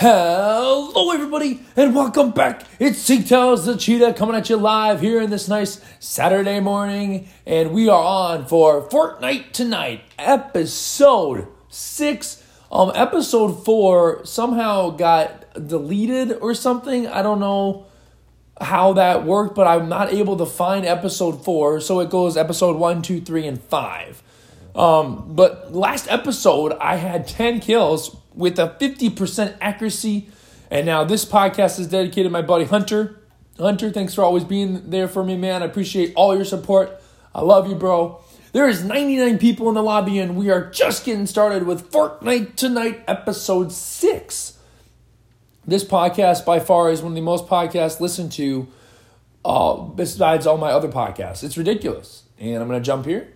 Hello, everybody, and welcome back. It's Seagtails the Cheetah coming at you live here in this nice Saturday morning, and we are on for Fortnite Tonight, episode six. Um, episode four somehow got deleted or something. I don't know how that worked, but I'm not able to find episode four, so it goes episode one, two, three, and five. Um, but last episode, I had 10 kills with a 50% accuracy. And now this podcast is dedicated to my buddy Hunter. Hunter, thanks for always being there for me, man. I appreciate all your support. I love you, bro. There is 99 people in the lobby, and we are just getting started with Fortnite Tonight, episode 6. This podcast, by far, is one of the most podcasts listened to uh, besides all my other podcasts. It's ridiculous. And I'm going to jump here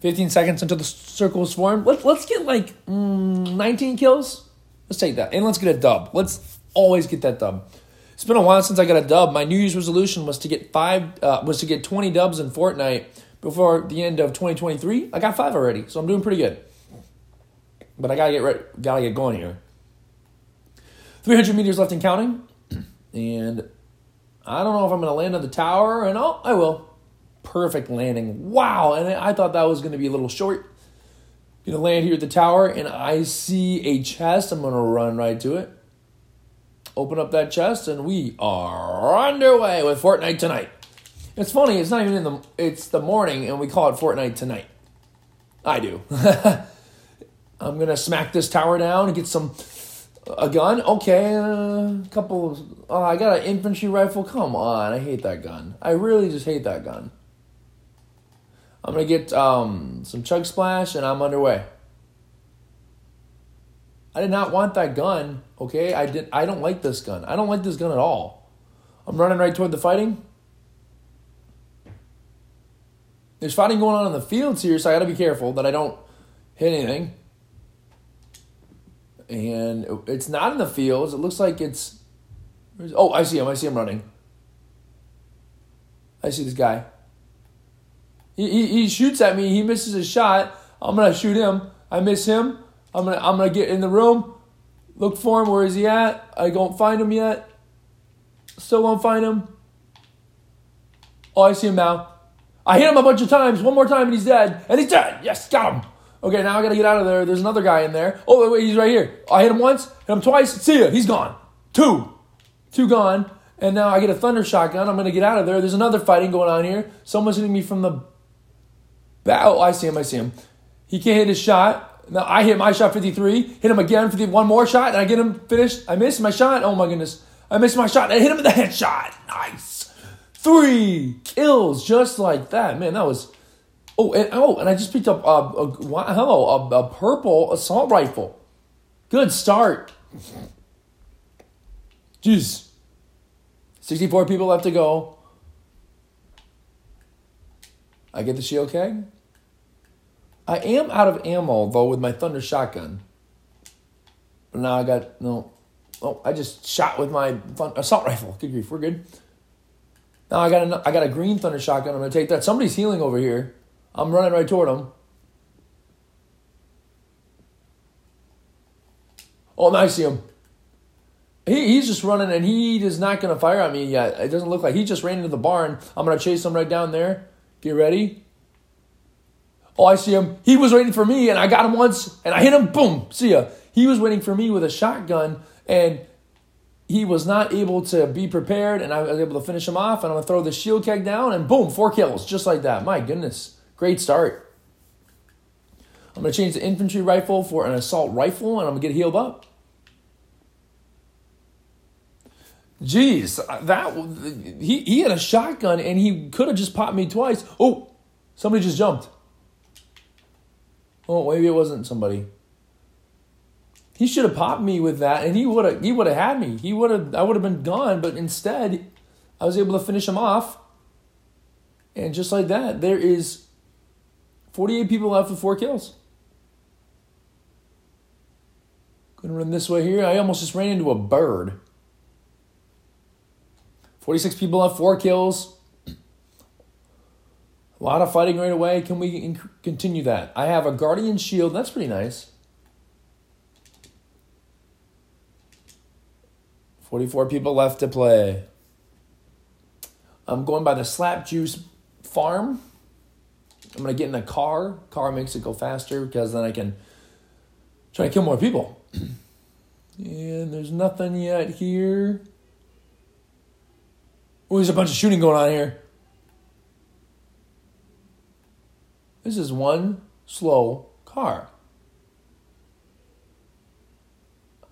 15 seconds until the circle is formed. Let's let's get like mm, 19 kills. Let's take that, and let's get a dub. Let's always get that dub. It's been a while since I got a dub. My New Year's resolution was to get five, uh, was to get 20 dubs in Fortnite before the end of 2023. I got five already, so I'm doing pretty good. But I gotta get ready, gotta get going here. 300 meters left and counting, and I don't know if I'm gonna land on the tower, and oh, I will perfect landing. Wow. And I thought that was going to be a little short. Gonna land here at the tower, and I see a chest. I'm gonna run right to it. Open up that chest, and we are underway with Fortnite tonight. It's funny, it's not even in the it's the morning, and we call it Fortnite tonight. I do. I'm gonna smack this tower down and get some a gun. Okay, a uh, couple. Of, oh, I got an infantry rifle. Come on, I hate that gun. I really just hate that gun. I'm gonna get um, some chug splash and I'm underway. I did not want that gun. Okay, I did. I don't like this gun. I don't like this gun at all. I'm running right toward the fighting. There's fighting going on in the fields here, so I got to be careful that I don't hit anything. And it's not in the fields. It looks like it's. Oh, I see him. I see him running. I see this guy. He, he, he shoots at me. He misses a shot. I'm gonna shoot him. I miss him. I'm gonna I'm gonna get in the room, look for him. Where is he at? I don't find him yet. Still won't find him. Oh, I see him now. I hit him a bunch of times. One more time and he's dead. And he's dead. Yes, got him. Okay, now I gotta get out of there. There's another guy in there. Oh, wait, wait, he's right here. I hit him once, hit him twice. See ya. He's gone. Two. Two gone. And now I get a thunder shotgun. I'm gonna get out of there. There's another fighting going on here. Someone's hitting me from the Oh, I see him. I see him. He can't hit his shot. Now I hit my shot 53. Hit him again for the one more shot, and I get him finished. I missed my shot. Oh my goodness. I missed my shot. I hit him with the headshot. Nice. Three kills just like that. Man, that was. Oh, and, oh, and I just picked up a, a hello a, a purple assault rifle. Good start. Jeez. 64 people left to go. I get the shield keg. I am out of ammo though with my thunder shotgun. But now I got no. Oh, I just shot with my fun, assault rifle. Good grief, we're good. Now I got a, I got a green thunder shotgun. I'm gonna take that. Somebody's healing over here. I'm running right toward him. Oh, now I see him. He, he's just running and he is not going to fire at me yet. It doesn't look like he just ran into the barn. I'm going to chase him right down there. Get ready. Oh, I see him. He was waiting for me, and I got him once, and I hit him. Boom. See ya. He was waiting for me with a shotgun, and he was not able to be prepared, and I was able to finish him off. And I'm gonna throw the shield keg down, and boom, four kills, just like that. My goodness, great start. I'm gonna change the infantry rifle for an assault rifle, and I'm gonna get healed up. Jeez, that he he had a shotgun, and he could have just popped me twice. Oh, somebody just jumped. Oh, maybe it wasn't somebody. He should have popped me with that, and he would have he would have had me. He would have I would have been gone, but instead, I was able to finish him off. And just like that, there is 48 people left with four kills. Gonna run this way here. I almost just ran into a bird. 46 people left, four kills. A lot of fighting right away. Can we continue that? I have a Guardian Shield. That's pretty nice. 44 people left to play. I'm going by the Slap Juice Farm. I'm going to get in the car. Car makes it go faster because then I can try to kill more people. and there's nothing yet here. Oh, there's a bunch of shooting going on here. This is one slow car.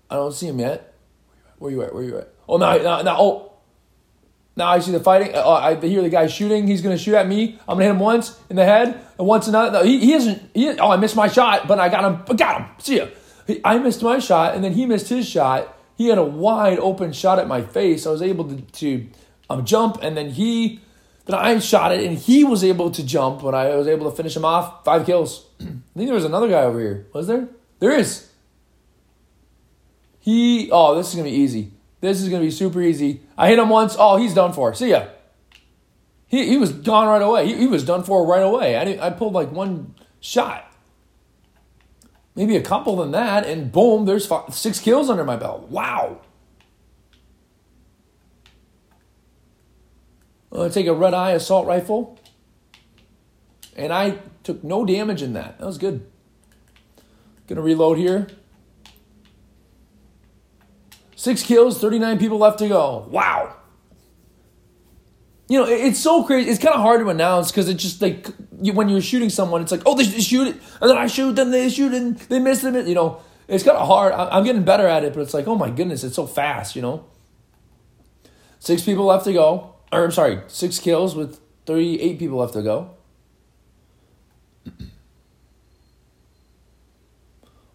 I don't see him yet. Where you at? Where you at? Oh, now, now, now, oh. Now I see the fighting. Uh, I hear the guy shooting. He's going to shoot at me. I'm going to hit him once in the head and once another. No, he, he isn't. He, oh, I missed my shot, but I got him. I got him. See ya. I missed my shot, and then he missed his shot. He had a wide open shot at my face. I was able to, to um, jump, and then he, then I shot it, and he was able to jump, but I was able to finish him off. Five kills. I think there was another guy over here. Was there? There is. He, oh, this is to be easy. This is to be super easy. I hit him once. Oh, he's done for. See ya. He, he was gone right away. He, he was done for right away. I, I pulled like one shot. Maybe a couple than that, and boom, there's five, six kills under my belt. Wow. To take a red eye assault rifle. And I took no damage in that. That was good. Gonna reload here. Six kills, 39 people left to go. Wow. You know, it's so crazy. It's kind of hard to announce because it's just like when you're shooting someone, it's like, oh, they shoot it, and then I shoot, then they shoot, and they miss it. You know, it's kind of hard. I'm getting better at it, but it's like, oh my goodness, it's so fast. You know, six people left to go. Or I'm sorry, six kills with 38 people left to go.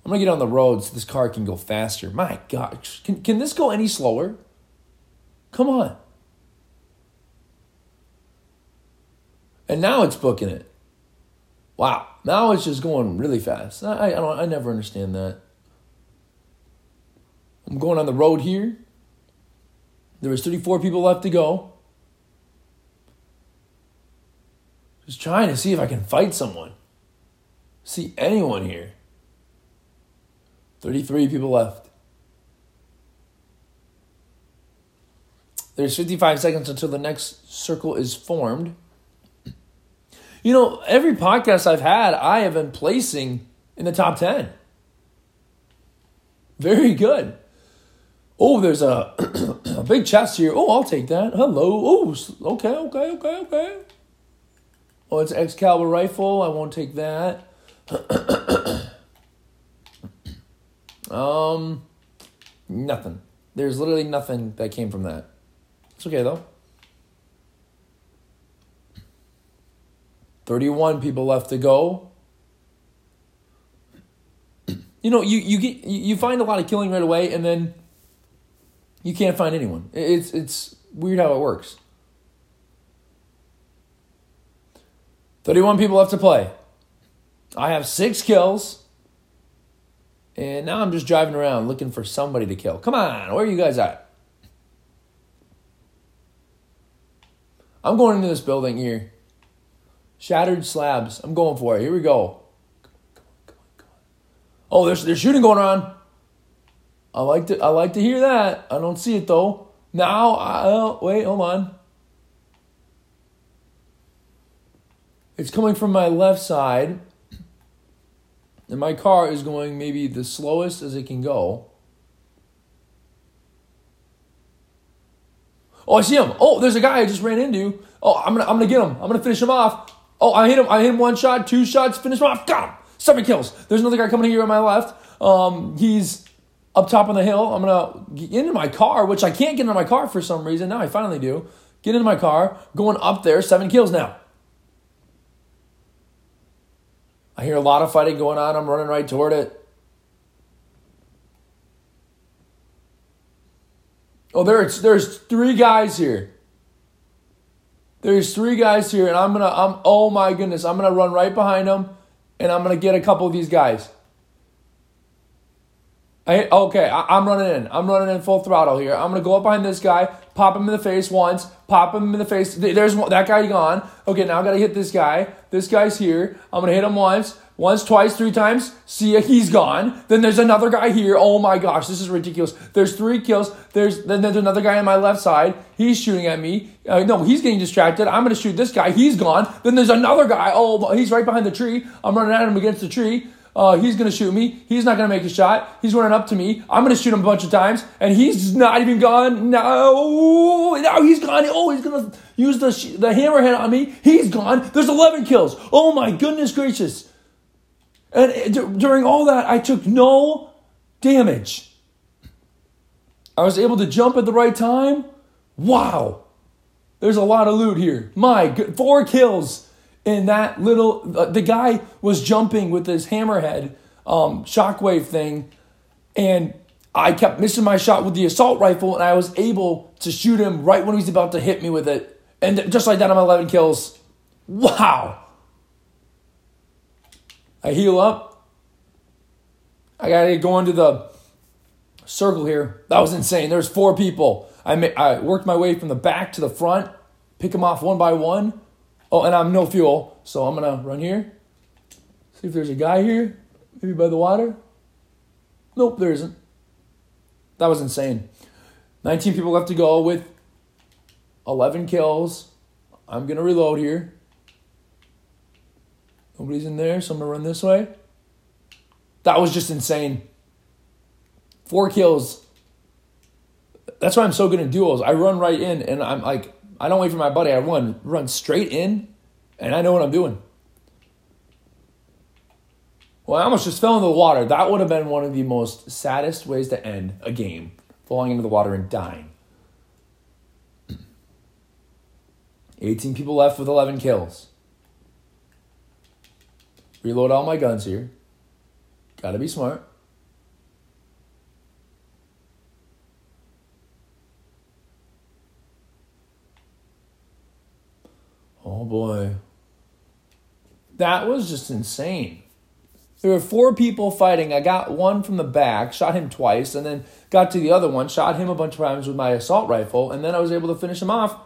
I'm gonna get on the road so this car can go faster. My gosh, can can this go any slower? Come on. And now it's booking it. Wow, now it's just going really fast. I, I don't. I never understand that. I'm going on the road here. There was 34 people left to go. Just trying to see if I can fight someone. See anyone here. 33 people left. There's 55 seconds until the next circle is formed. You know, every podcast I've had, I have been placing in the top 10. Very good. Oh, there's a, a big chest here. Oh, I'll take that. Hello. Oh, okay, okay, okay, okay. Oh, it's Excalibur rifle. I won't take that. Um, nothing. There's literally nothing that came from that. It's okay though. 31 people left to go. You know, you, you get you find a lot of killing right away and then you can't find anyone. It's it's weird how it works. 31 people left to play. I have 6 kills. And now I'm just driving around looking for somebody to kill. Come on, where are you guys at? I'm going into this building here. Shattered slabs. I'm going for it. Here we go. Oh, there's there's shooting going on. I like to I like to hear that. I don't see it though. Now, I, oh, wait, hold on. It's coming from my left side and my car is going maybe the slowest as it can go. Oh, I see him. Oh, there's a guy I just ran into. Oh, I'm gonna I'm gonna get him. I'm gonna finish him off. Oh, I hit him. I hit him one shot, two shots, finish him off. Got him. Seven kills. There's another guy coming here on my left. Um, he's up top on the hill. I'm gonna get into my car, which I can't get into my car for some reason. Now I finally do. Get into my car, going up there, seven kills now. I hear a lot of fighting going on. I'm running right toward it. Oh, there's there's three guys here. There's three guys here, and I'm gonna I'm oh my goodness, I'm gonna run right behind them, and I'm gonna get a couple of these guys. I, okay, I, am running in. I'm running in full throttle here. I'm gonna go up behind this guy, pop him in the face once, pop him in the face. There's that guy gone. Okay, now I gotta hit this guy. This guy's here. I'm gonna hit him once, Once, twice, three times. See ya, he's gone. Then there's another guy here. Oh my gosh, this is ridiculous. There's three kills. There's then there's another guy on my left side. He's shooting at me. Uh, no, he's getting distracted. I'm gonna shoot this guy. He's gone. Then there's another guy. Oh, he's right behind the tree. I'm running at him against the tree. Uh, he's going to shoot me. He's not going to make a shot. He's running up to me. I'm going to shoot him a bunch of times, and he's not even gone. No, no, he's gone. Oh, he's going to use the the hammerhead on me. He's gone. There's 11 kills. Oh my goodness gracious! And uh, d- during all that, I took no damage. I was able to jump at the right time. Wow, there's a lot of loot here. My good, four kills in that little uh, the guy was jumping with his hammerhead um, shockwave thing. And i kept missing my shot with the assault rifle and i was able to shoot him right when he was about to hit me with it. And just like that i'm 11 kills. Wow. I heal up. I gotta go into the circle here. That was insane. There's four people. I, ma- I worked my way from the back to the front pick them off one by one Oh, and I'm no fuel, so I'm gonna run here. See if there's a guy here, maybe by the water. Nope, there isn't. That was insane. 19 people left to go with 11 kills. I'm gonna reload here. Nobody's in there, so I'm gonna run this way. That was just insane. Four kills. That's why I'm so good in duels. I run right in, and I'm like, I don't wait for my buddy. I run, run straight in, and I know what I'm doing. Well, I almost just fell into the water. That would have been one of the most saddest ways to end a game, falling into the water and dying. 18 people left with 11 kills. Reload all my guns here. Gotta be smart. Oh boy. That was just insane. There were four people fighting. I got one from the back, shot him twice, and then got to the other one, shot him a bunch of times with my assault rifle, and then I was able to finish him off.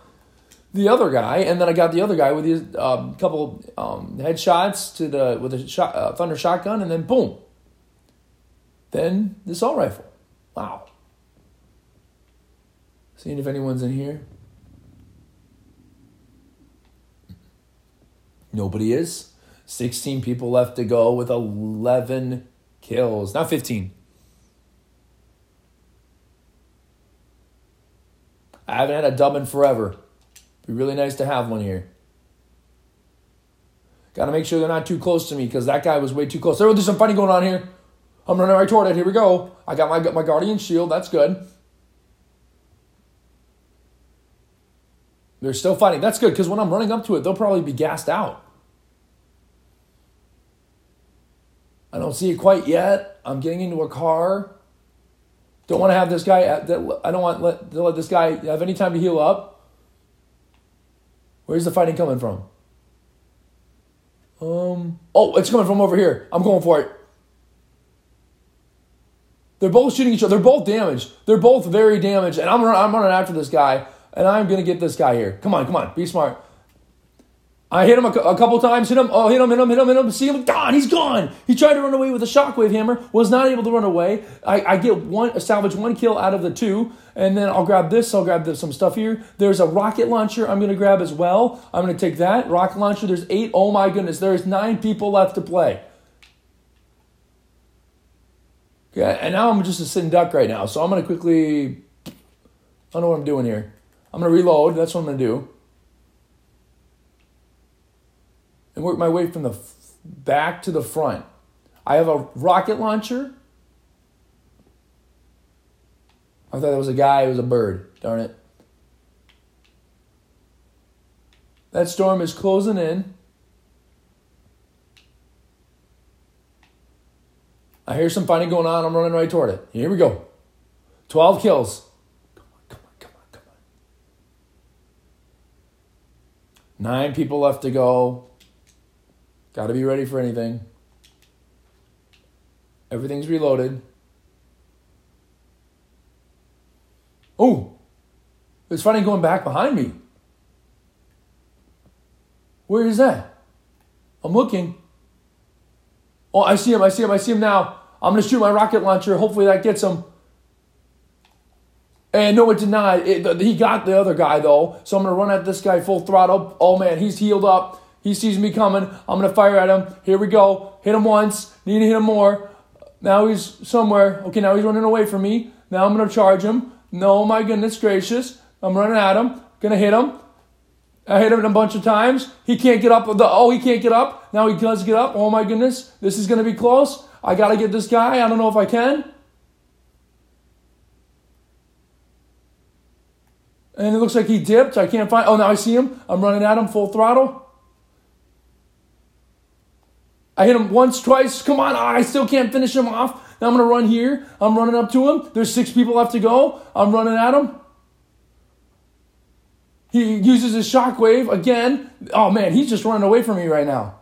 The other guy, and then I got the other guy with his um, couple um, headshots to the with a shot, uh, thunder shotgun, and then boom. Then the assault rifle. Wow. Seeing if anyone's in here. Nobody is. 16 people left to go with 11 kills. Not 15. I haven't had a dub in forever. Be really nice to have one here. Got to make sure they're not too close to me because that guy was way too close. There's some fighting going on here. I'm running right toward it. Here we go. I got my, my guardian shield. That's good. They're still fighting. That's good because when I'm running up to it, they'll probably be gassed out. I don't see it quite yet. I'm getting into a car. Don't want to have this guy. I don't want to let this guy have any time to heal up. Where's the fighting coming from? Um. Oh, it's coming from over here. I'm going for it. They're both shooting each other. They're both damaged. They're both very damaged, and I'm I'm running after this guy, and I'm gonna get this guy here. Come on, come on, be smart. I hit him a, a, couple times, hit him, oh, hit him, hit him, hit him, hit him, see him, gone, he's gone. He tried to run away with a shockwave hammer, was not able to run away. I, I get one, salvage one kill out of the two, and then I'll grab this, I'll grab this, some stuff here. There's a rocket launcher I'm going to grab as well. I'm going to take that, rocket launcher, there's eight. Oh my goodness, there's nine people left to play. Okay, and now I'm just a sitting duck right now, so I'm going to quickly, I don't know what I'm doing here. I'm going to reload, that's what I'm going to do. And work my way from the back to the front. I have a rocket launcher. I thought it was a guy, it was a bird. Darn it. That storm is closing in. I hear some fighting going on. I'm running right toward it. Here we go. 12 kills. Come on, come on, come on, come on. Nine people left to go. Got to be ready for anything. Everything's reloaded. Oh, it's funny going back behind me. Where is that? I'm looking. Oh, I see him. I see him. I see him now. I'm going to shoot my rocket launcher. Hopefully that gets him. And no, it did not. It, he got the other guy, though. So I'm going to run at this guy full throttle. Oh, man, he's healed up. He sees me coming. I'm going to fire at him. Here we go. Hit him once. Need to hit him more. Now he's somewhere. Okay, now he's running away from me. Now I'm going to charge him. No, my goodness gracious. I'm running at him. Going to hit him. I hit him a bunch of times. He can't get up. The, oh, he can't get up. Now he does get up. Oh my goodness. This is going to be close. I got to get this guy. I don't know if I can. And it looks like he dipped. I can't find. Oh, now I see him. I'm running at him full throttle. I hit him once, twice. Come on. I still can't finish him off. Now I'm going to run here. I'm running up to him. There's six people left to go. I'm running at him. He uses his shockwave again. Oh man, he's just running away from me right now.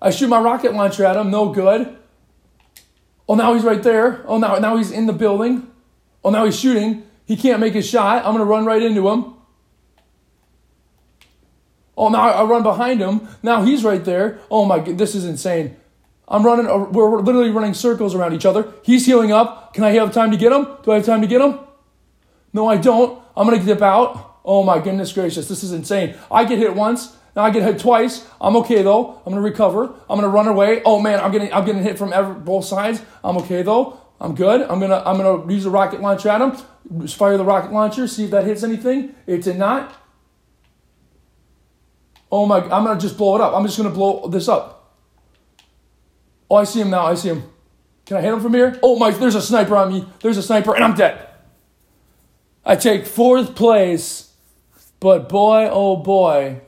I shoot my rocket launcher at him, no good. Oh, now he's right there. Oh, now, now he's in the building. Oh, now he's shooting. He can't make his shot. I'm going to run right into him. Oh, now I run behind him. Now he's right there. Oh my this is insane. I'm running, uh, we're literally running circles around each other. He's healing up. Can I have time to get him? Do I have time to get him? No, I don't. I'm going to dip out. Oh my goodness gracious, this is insane. I get hit once. Now I get hit twice. I'm okay though. I'm gonna recover. I'm gonna run away. Oh man, I'm getting I'm getting hit from every, both sides. I'm okay though. I'm good. I'm gonna I'm gonna use the rocket launcher at him. Just fire the rocket launcher. See if that hits anything. It did not. Oh my! I'm gonna just blow it up. I'm just gonna blow this up. Oh, I see him now. I see him. Can I hit him from here? Oh my! There's a sniper on me. There's a sniper, and I'm dead. I take fourth place, but boy, oh boy,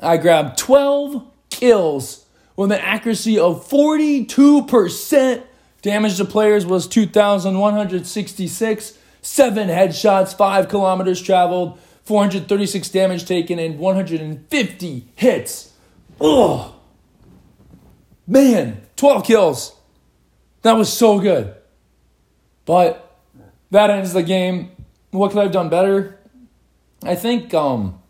I grabbed 12 kills with an accuracy of 42%. Damage to players was 2,166. Seven headshots, five kilometers traveled, 436 damage taken, and 150 hits. Oh, man, 12 kills. That was so good. But that ends the game. What could I have done better? I think, um,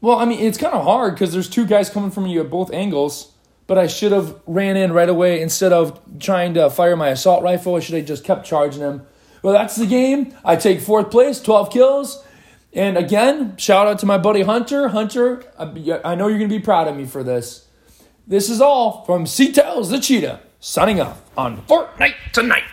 well, I mean, it's kind of hard because there's two guys coming from you at both angles, but I should have ran in right away instead of trying to fire my assault rifle. I should have just kept charging him. Well, that's the game. I take fourth place, 12 kills. And again, shout out to my buddy Hunter. Hunter, I know you're going to be proud of me for this. This is all from Tells the Cheetah, signing off on Fortnite Tonight.